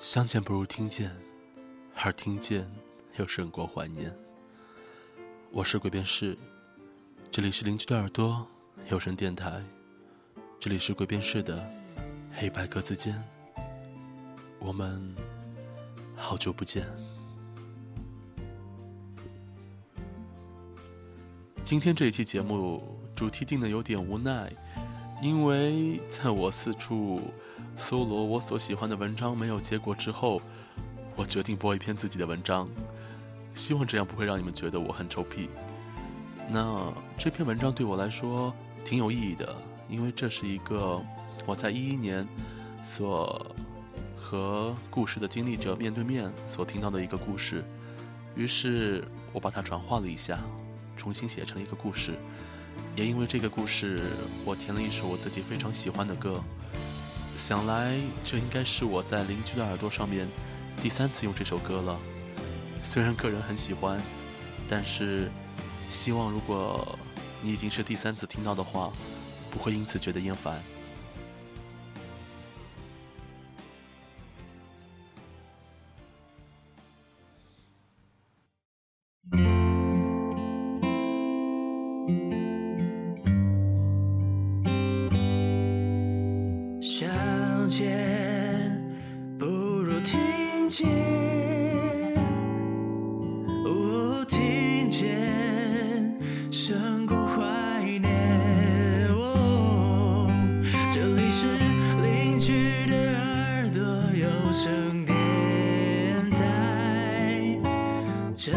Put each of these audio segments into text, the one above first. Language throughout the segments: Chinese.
相见不如听见，而听见又胜过怀念。我是鬼边士，这里是邻居的耳朵有声电台，这里是鬼边士的黑白格子间。我们好久不见。今天这一期节目主题定的有点无奈，因为在我四处。搜罗我所喜欢的文章没有结果之后，我决定播一篇自己的文章，希望这样不会让你们觉得我很臭屁。那这篇文章对我来说挺有意义的，因为这是一个我在一一年所和故事的经历者面对面所听到的一个故事，于是我把它转化了一下，重新写成一个故事。也因为这个故事，我填了一首我自己非常喜欢的歌。想来，这应该是我在邻居的耳朵上面第三次用这首歌了。虽然个人很喜欢，但是希望如果你已经是第三次听到的话，不会因此觉得厌烦。这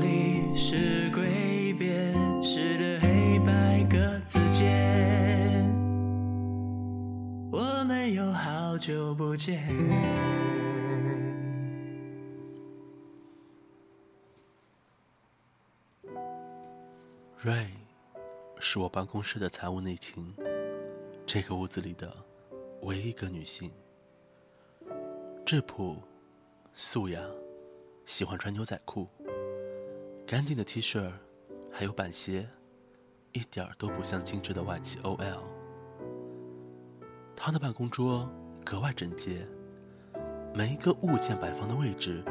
里是挥别时的黑白格子间，我们有好久不见。Ray 是我办公室的财务内勤，这个屋子里的唯一一个女性，质朴、素雅。喜欢穿牛仔裤，干净的 T 恤，还有板鞋，一点儿都不像精致的外企 OL。他的办公桌格外整洁，每一个物件摆放的位置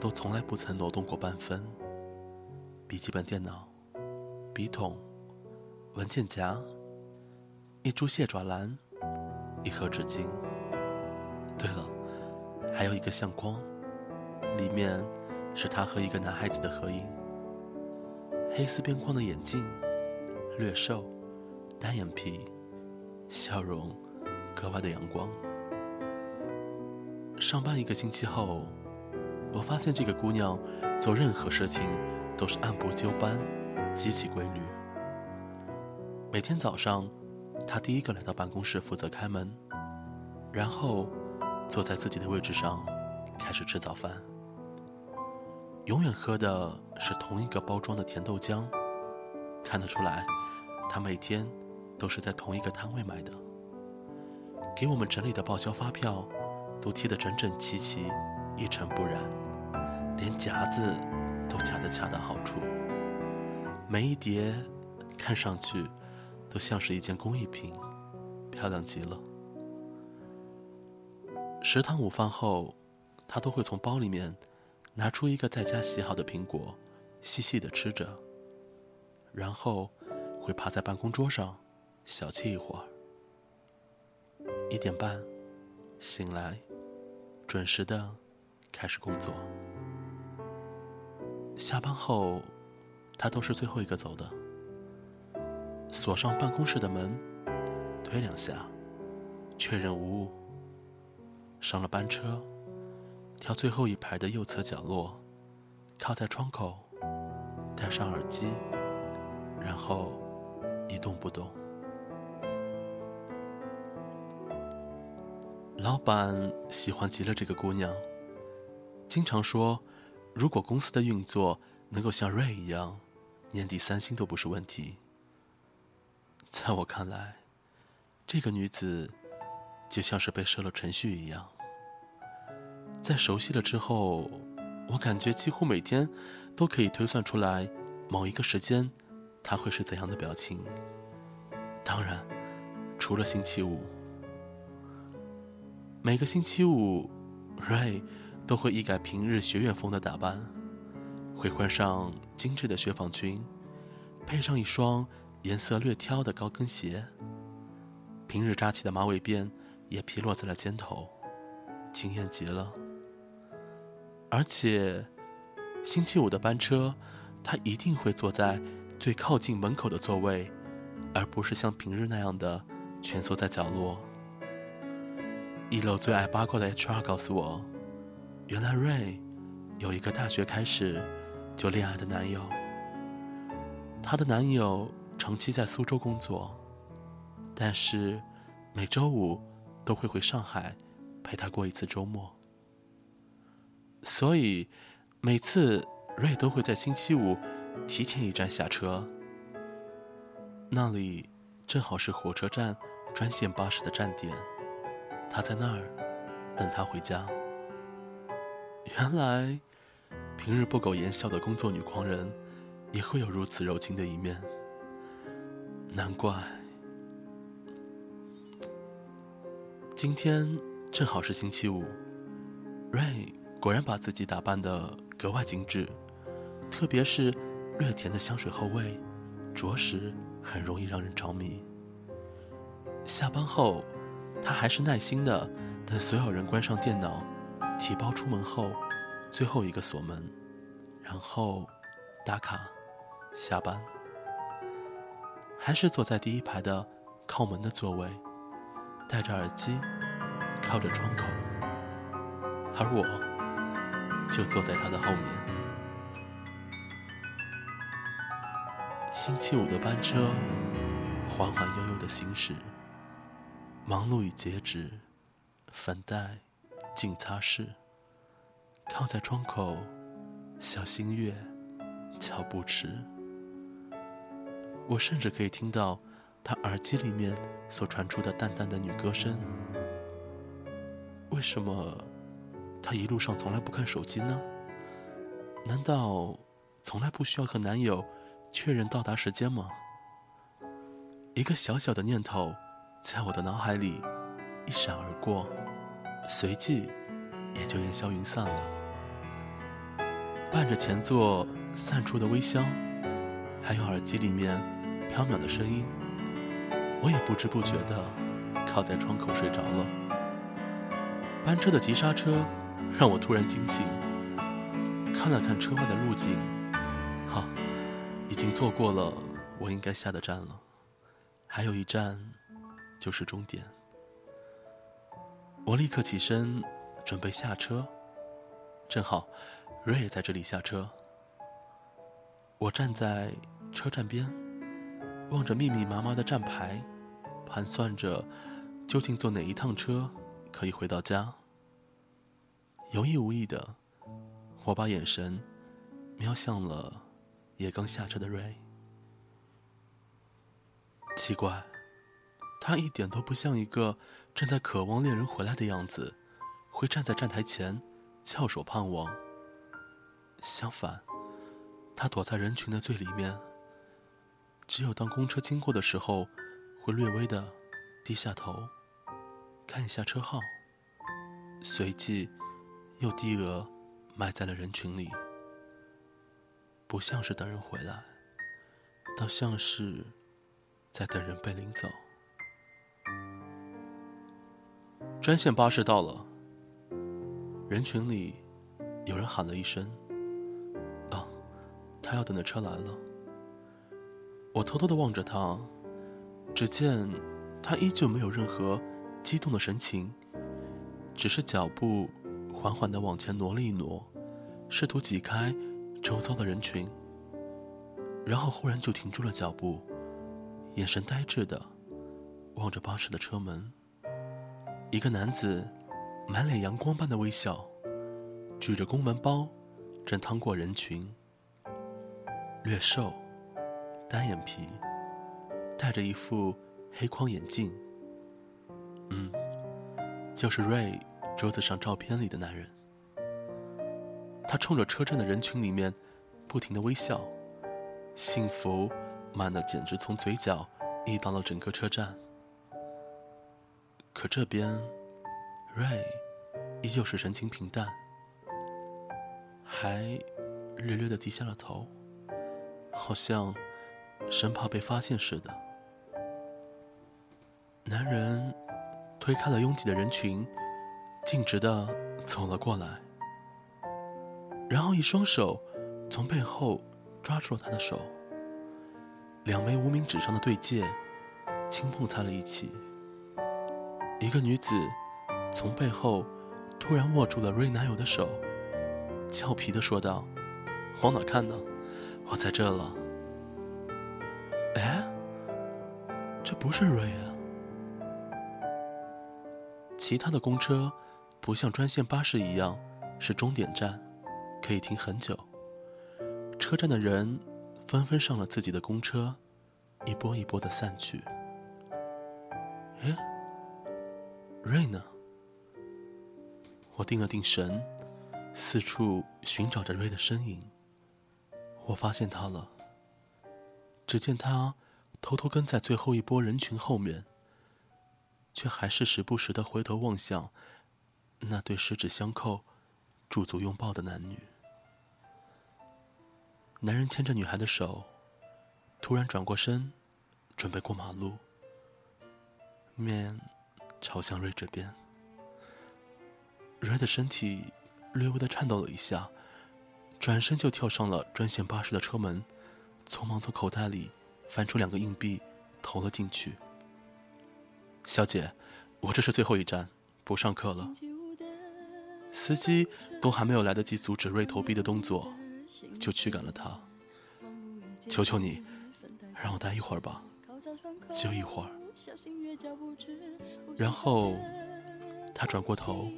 都从来不曾挪动过半分。笔记本电脑。笔筒、文件夹、一株蟹爪兰、一盒纸巾。对了，还有一个相框，里面是他和一个男孩子的合影。黑丝边框的眼镜，略瘦，单眼皮，笑容格外的阳光。上班一个星期后，我发现这个姑娘做任何事情都是按部就班。极其规律。每天早上，他第一个来到办公室负责开门，然后坐在自己的位置上开始吃早饭。永远喝的是同一个包装的甜豆浆，看得出来，他每天都是在同一个摊位买的。给我们整理的报销发票都贴得整整齐齐，一尘不染，连夹子都夹得恰到好处。每一叠看上去都像是一件工艺品，漂亮极了。食堂午饭后，他都会从包里面拿出一个在家洗好的苹果，细细的吃着，然后会趴在办公桌上小憩一会儿。一点半醒来，准时的开始工作。下班后。他都是最后一个走的，锁上办公室的门，推两下，确认无误。上了班车，挑最后一排的右侧角落，靠在窗口，戴上耳机，然后一动不动。老板喜欢极了这个姑娘，经常说，如果公司的运作能够像瑞一样。年底三星都不是问题。在我看来，这个女子就像是被设了程序一样。在熟悉了之后，我感觉几乎每天都可以推算出来某一个时间他会是怎样的表情。当然，除了星期五。每个星期五，瑞都会一改平日学院风的打扮，会换上精致的雪纺裙，配上一双颜色略挑的高跟鞋。平日扎起的马尾辫也披落在了肩头，惊艳极了。而且，星期五的班车，他一定会坐在最靠近门口的座位，而不是像平日那样的蜷缩在角落。一楼最爱八卦的 HR 告诉我，原来瑞有一个大学开始就恋爱的男友。她的男友长期在苏州工作，但是每周五都会回上海陪她过一次周末。所以，每次瑞都会在星期五提前一站下车。那里正好是火车站专线巴士的站点，他在那儿等他回家。原来，平日不苟言笑的工作女狂人，也会有如此柔情的一面。难怪，今天正好是星期五，瑞。果然把自己打扮得格外精致，特别是略甜的香水后味，着实很容易让人着迷。下班后，他还是耐心的等所有人关上电脑，提包出门后，最后一个锁门，然后打卡下班。还是坐在第一排的靠门的座位，戴着耳机，靠着窗口，而我。就坐在他的后面。星期五的班车缓缓悠悠的行驶，忙碌与节制，粉黛，静擦拭，靠在窗口，小心月，脚步迟。我甚至可以听到他耳机里面所传出的淡淡的女歌声。为什么？她一路上从来不看手机呢？难道从来不需要和男友确认到达时间吗？一个小小的念头在我的脑海里一闪而过，随即也就烟消云散了。伴着前座散出的微香，还有耳机里面飘渺的声音，我也不知不觉的靠在窗口睡着了。班车的急刹车。让我突然惊醒，看了看车外的路景，好，已经坐过了我应该下的站了，还有一站就是终点。我立刻起身准备下车，正好瑞也在这里下车。我站在车站边，望着密密麻麻的站牌，盘算着究竟坐哪一趟车可以回到家。有意无意的，我把眼神瞄向了也刚下车的瑞。奇怪，他一点都不像一个正在渴望恋人回来的样子，会站在站台前翘首盼望。相反，他躲在人群的最里面，只有当公车经过的时候，会略微的低下头，看一下车号，随即。又低额埋在了人群里，不像是等人回来，倒像是在等人被领走。专线巴士到了，人群里有人喊了一声：“啊，他要等的车来了。”我偷偷的望着他，只见他依旧没有任何激动的神情，只是脚步。缓缓地往前挪了一挪，试图挤开周遭的人群，然后忽然就停住了脚步，眼神呆滞地望着巴士的车门。一个男子满脸阳光般的微笑，举着公文包，正趟过人群。略瘦，单眼皮，戴着一副黑框眼镜。嗯，就是瑞。桌子上照片里的男人，他冲着车站的人群里面不停的微笑，幸福慢的简直从嘴角溢到了整个车站。可这边，瑞依旧是神情平淡，还略略的低下了头，好像生怕被发现似的。男人推开了拥挤的人群，径直的走了过来，然后一双手从背后抓住了他的手，两枚无名指上的对戒轻碰在了一起。一个女子从背后突然握住了瑞男友的手，俏皮的说道：“往哪看呢？我在这了。”哎，这不是瑞啊！其他的公车不像专线巴士一样是终点站，可以停很久。车站的人纷纷上了自己的公车，一波一波的散去。哎。瑞呢？我定了定神，四处寻找着瑞的身影。我发现他了。只见他偷偷跟在最后一波人群后面，却还是时不时的回头望向那对十指相扣、驻足拥抱的男女。男人牵着女孩的手，突然转过身，准备过马路。面。朝向瑞这边，瑞的身体略微的颤抖了一下，转身就跳上了专线巴士的车门，匆忙从口袋里翻出两个硬币，投了进去。小姐，我这是最后一站，不上课了。司机都还没有来得及阻止瑞投币的动作，就驱赶了他。求求你，让我待一会儿吧，就一会儿。然后，他转过头，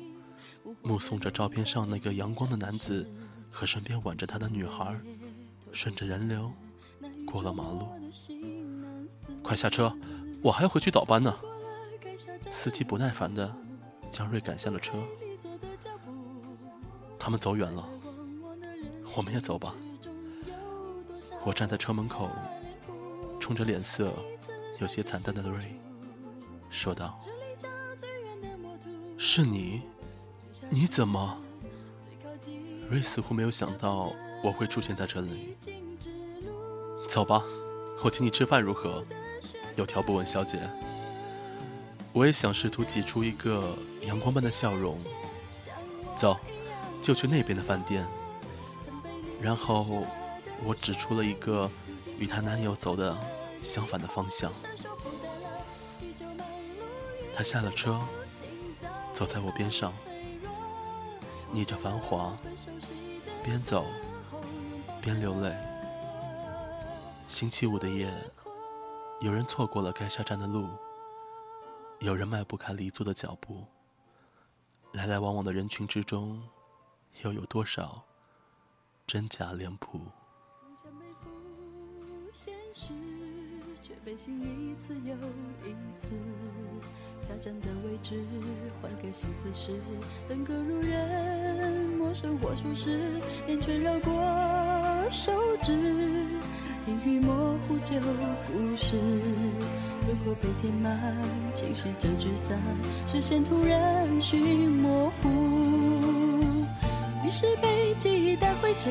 目送着照片上那个阳光的男子和身边挽着他的女孩，顺着人流过了马路。快下车，我还要回去倒班呢。司机不耐烦的将瑞赶下了车。他们走远了，我们也走吧。我站在车门口，冲着脸色。有些惨淡的瑞说道：“是你？你怎么？”瑞似乎没有想到我会出现在这里。走吧，我请你吃饭如何？有条不紊，小姐。我也想试图挤出一个阳光般的笑容。走，就去那边的饭店。然后我指出了一个与她男友走的。相反的方向，她下了车，走在我边上，逆着繁华，边走边流泪。星期五的夜，有人错过了该下站的路，有人迈不开离座的脚步。来来往往的人群之中，又有多少真假脸谱？背信一次又一次，下站的位置换个新姿势，登歌如人，陌生或熟识，眼圈绕过手指，阴雨模糊旧故事，轮廓被填满，侵蚀着聚散，视线突然虚模糊，是被记忆带回着，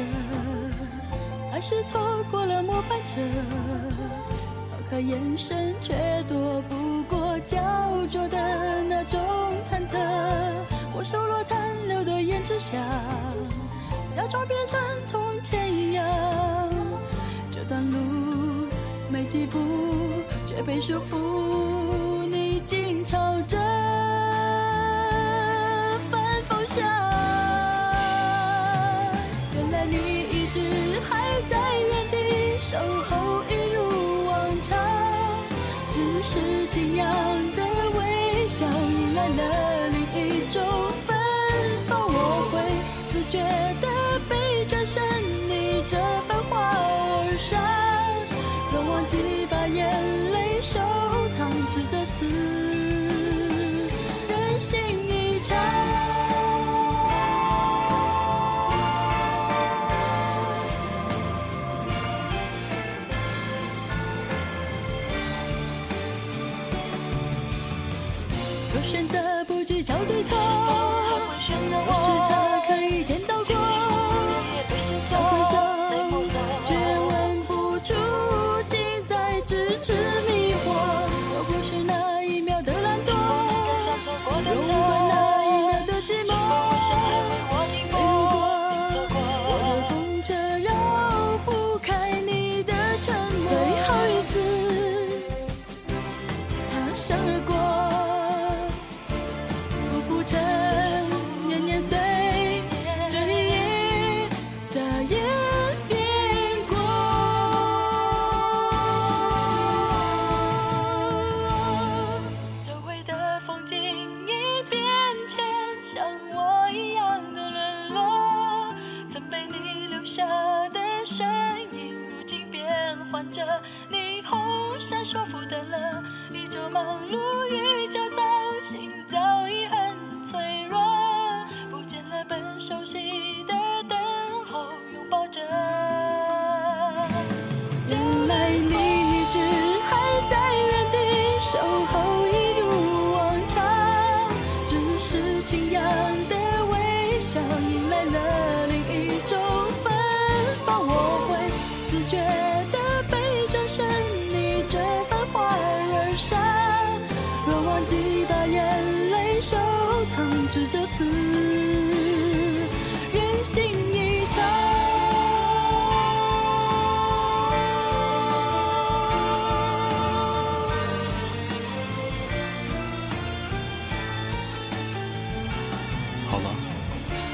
还是错过了末班车？可眼神却躲不过焦灼的那种忐忑，我收落残留的胭脂香，假装变成从前一样。这段路没几步，却被束缚，你竟朝着反方向。守候一如往常，只是这样的微笑来了。told.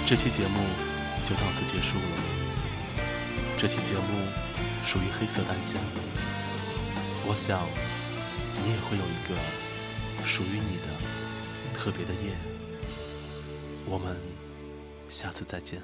这期节目就到此结束了。这期节目属于黑色单间，我想你也会有一个属于你的特别的夜。我们下次再见。